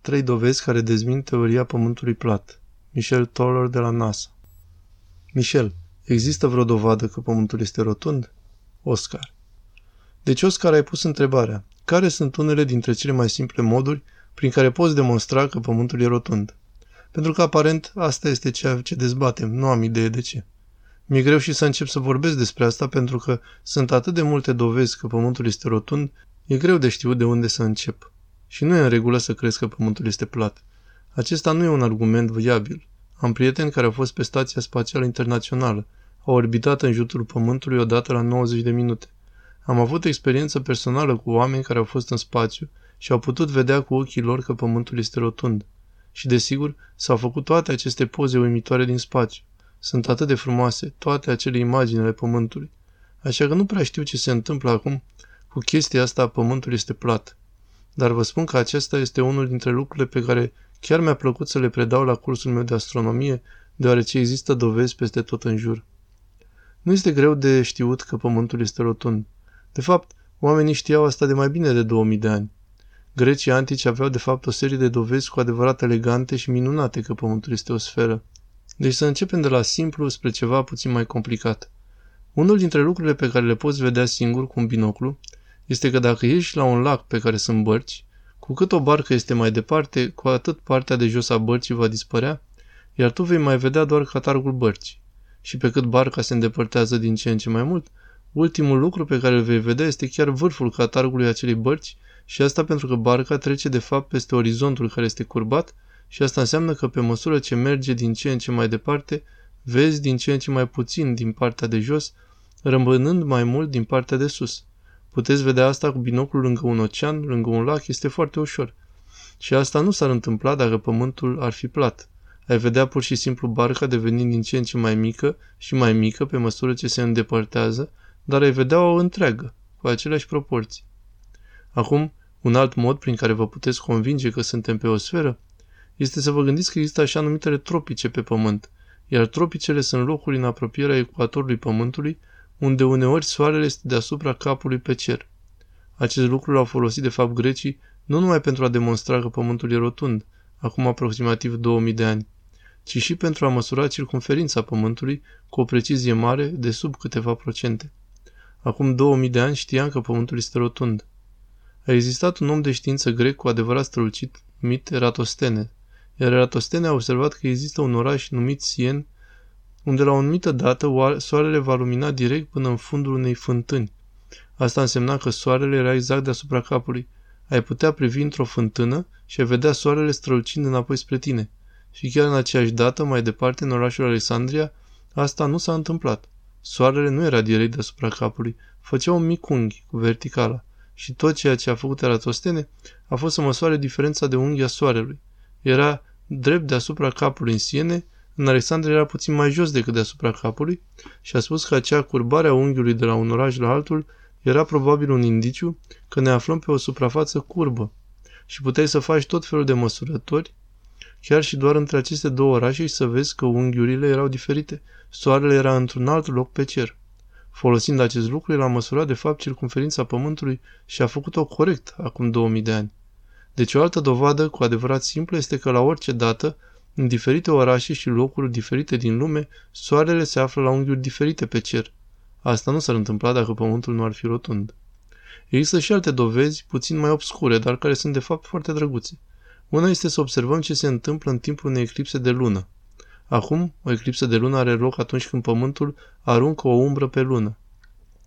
Trei dovezi care dezmint teoria pământului plat. Michel Toller de la NASA. Michel, există vreo dovadă că pământul este rotund? Oscar. Deci, Oscar, ai pus întrebarea. Care sunt unele dintre cele mai simple moduri prin care poți demonstra că pământul e rotund? Pentru că, aparent, asta este ceea ce dezbatem. Nu am idee de ce. Mi-e greu și să încep să vorbesc despre asta pentru că sunt atât de multe dovezi că pământul este rotund, e greu de știut de unde să încep. Și nu e în regulă să crezi că pământul este plat. Acesta nu e un argument viabil. Am prieteni care au fost pe Stația Spațială Internațională. Au orbitat în jurul Pământului odată la 90 de minute. Am avut experiență personală cu oameni care au fost în spațiu și au putut vedea cu ochii lor că Pământul este rotund. Și desigur, s-au făcut toate aceste poze uimitoare din spațiu. Sunt atât de frumoase, toate acele imagini ale Pământului. Așa că nu prea știu ce se întâmplă acum cu chestia asta Pământul este plat. Dar vă spun că acesta este unul dintre lucrurile pe care chiar mi-a plăcut să le predau la cursul meu de astronomie, deoarece există dovezi peste tot în jur. Nu este greu de știut că Pământul este rotund. De fapt, oamenii știau asta de mai bine de 2000 de ani. Grecii antici aveau de fapt o serie de dovezi cu adevărat elegante și minunate că Pământul este o sferă. Deci să începem de la simplu spre ceva puțin mai complicat. Unul dintre lucrurile pe care le poți vedea singur cu un binoclu este că dacă ieși la un lac pe care sunt bărci, cu cât o barcă este mai departe, cu atât partea de jos a bărcii va dispărea, iar tu vei mai vedea doar catargul bărcii. Și pe cât barca se îndepărtează din ce în ce mai mult, ultimul lucru pe care îl vei vedea este chiar vârful catargului acelei bărci și asta pentru că barca trece de fapt peste orizontul care este curbat și asta înseamnă că pe măsură ce merge din ce în ce mai departe, vezi din ce în ce mai puțin din partea de jos, rămânând mai mult din partea de sus. Puteți vedea asta cu binoclul lângă un ocean, lângă un lac, este foarte ușor. Și asta nu s-ar întâmpla dacă pământul ar fi plat. Ai vedea pur și simplu barca devenind din ce în ce mai mică și mai mică pe măsură ce se îndepărtează, dar ai vedea o întreagă, cu aceleași proporții. Acum, un alt mod prin care vă puteți convinge că suntem pe o sferă este să vă gândiți că există așa numitele tropice pe Pământ, iar tropicele sunt locuri în apropierea ecuatorului Pământului, unde uneori soarele este deasupra capului pe cer. Acest lucru l-au folosit de fapt grecii nu numai pentru a demonstra că Pământul e rotund, acum aproximativ 2000 de ani, ci și pentru a măsura circumferința Pământului cu o precizie mare de sub câteva procente. Acum 2000 de ani știam că Pământul este rotund. A existat un om de știință grec cu adevărat strălucit numit Eratostene, iar Eratostene a observat că există un oraș numit Sien, unde la o anumită dată soarele va lumina direct până în fundul unei fântâni. Asta însemna că soarele era exact deasupra capului. Ai putea privi într-o fântână și ai vedea soarele strălucind înapoi spre tine. Și chiar în aceeași dată, mai departe, în orașul Alexandria, asta nu s-a întâmplat. Soarele nu era direct deasupra capului, făcea un mic unghi cu verticala și tot ceea ce a făcut Eratostene a fost să măsoare diferența de unghi a soarelui. Era drept deasupra capului în Siene, în Alexandria era puțin mai jos decât deasupra capului și a spus că acea curbare a unghiului de la un oraș la altul era probabil un indiciu că ne aflăm pe o suprafață curbă și puteai să faci tot felul de măsurători, chiar și doar între aceste două orașe și să vezi că unghiurile erau diferite. Soarele era într-un alt loc pe cer. Folosind acest lucru, el a măsurat de fapt circumferința Pământului și a făcut-o corect acum 2000 de ani. Deci o altă dovadă cu adevărat simplă este că la orice dată, în diferite orașe și locuri diferite din lume, soarele se află la unghiuri diferite pe cer. Asta nu s-ar întâmpla dacă Pământul nu ar fi rotund. Există și alte dovezi, puțin mai obscure, dar care sunt de fapt foarte drăguțe. Una este să observăm ce se întâmplă în timpul unei eclipse de lună. Acum, o eclipsă de lună are loc atunci când Pământul aruncă o umbră pe lună.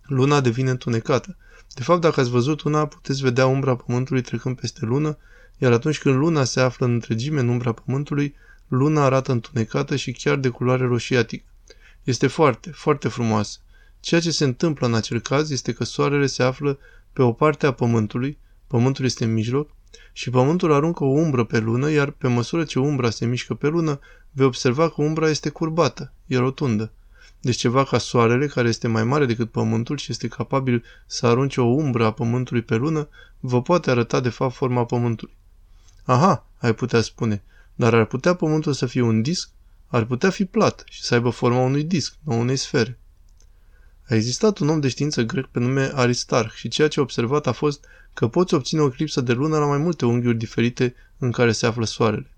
Luna devine întunecată. De fapt, dacă ați văzut una, puteți vedea umbra Pământului trecând peste lună, iar atunci când luna se află în întregime în umbra Pământului, luna arată întunecată și chiar de culoare roșiatică. Este foarte, foarte frumoasă. Ceea ce se întâmplă în acel caz este că soarele se află pe o parte a Pământului, Pământul este în mijloc, și Pământul aruncă o umbră pe lună, iar pe măsură ce umbra se mișcă pe lună, vei observa că umbra este curbată, e rotundă. Deci ceva ca soarele, care este mai mare decât Pământul și este capabil să arunce o umbră a Pământului pe lună, vă poate arăta de fapt forma Pământului. Aha, ai putea spune, dar ar putea Pământul să fie un disc? Ar putea fi plat și să aibă forma unui disc, nu unei sfere. A existat un om de știință grec pe nume Aristarh și ceea ce a observat a fost că poți obține o eclipsă de lună la mai multe unghiuri diferite în care se află soarele.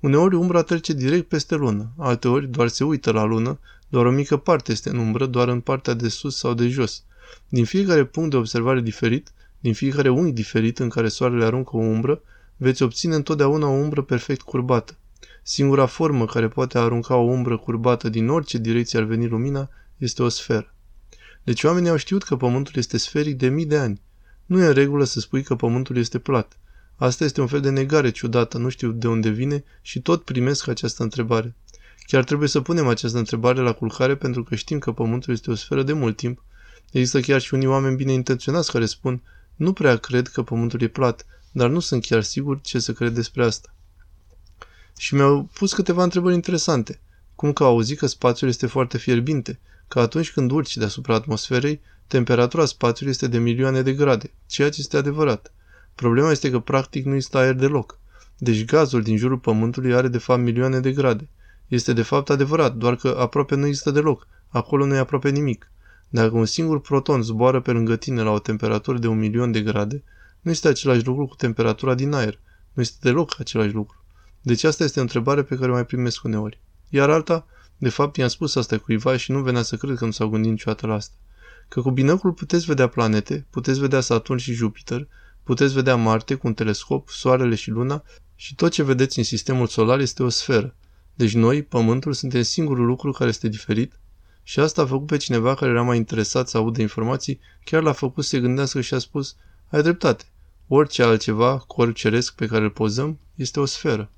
Uneori umbra trece direct peste lună, alteori doar se uită la lună, doar o mică parte este în umbră, doar în partea de sus sau de jos. Din fiecare punct de observare diferit, din fiecare unghi diferit în care soarele aruncă o umbră, veți obține întotdeauna o umbră perfect curbată. Singura formă care poate arunca o umbră curbată din orice direcție ar veni lumina este o sferă. Deci oamenii au știut că Pământul este sferic de mii de ani. Nu e în regulă să spui că Pământul este plat. Asta este un fel de negare ciudată, nu știu de unde vine și tot primesc această întrebare. Chiar trebuie să punem această întrebare la culcare pentru că știm că Pământul este o sferă de mult timp. Există chiar și unii oameni bine intenționați care spun nu prea cred că Pământul e plat, dar nu sunt chiar sigur ce să cred despre asta. Și mi-au pus câteva întrebări interesante. Cum că au auzit că spațiul este foarte fierbinte, că atunci când urci deasupra atmosferei, temperatura spațiului este de milioane de grade, ceea ce este adevărat. Problema este că practic nu este aer deloc. Deci gazul din jurul Pământului are de fapt milioane de grade. Este de fapt adevărat, doar că aproape nu există deloc. Acolo nu e aproape nimic. Dacă un singur proton zboară pe lângă tine la o temperatură de un milion de grade, nu este același lucru cu temperatura din aer. Nu este deloc același lucru. Deci asta este o întrebare pe care o mai primesc uneori. Iar alta, de fapt i-am spus asta cuiva și nu venea să cred că nu s-au gândit niciodată la asta. Că cu binocul puteți vedea planete, puteți vedea Saturn și Jupiter, puteți vedea Marte cu un telescop, Soarele și Luna și tot ce vedeți în sistemul solar este o sferă. Deci noi, Pământul, suntem singurul lucru care este diferit și asta a făcut pe cineva care era mai interesat să audă informații, chiar l-a făcut să se gândească și a spus, ai dreptate, orice altceva, corp ceresc pe care îl pozăm, este o sferă.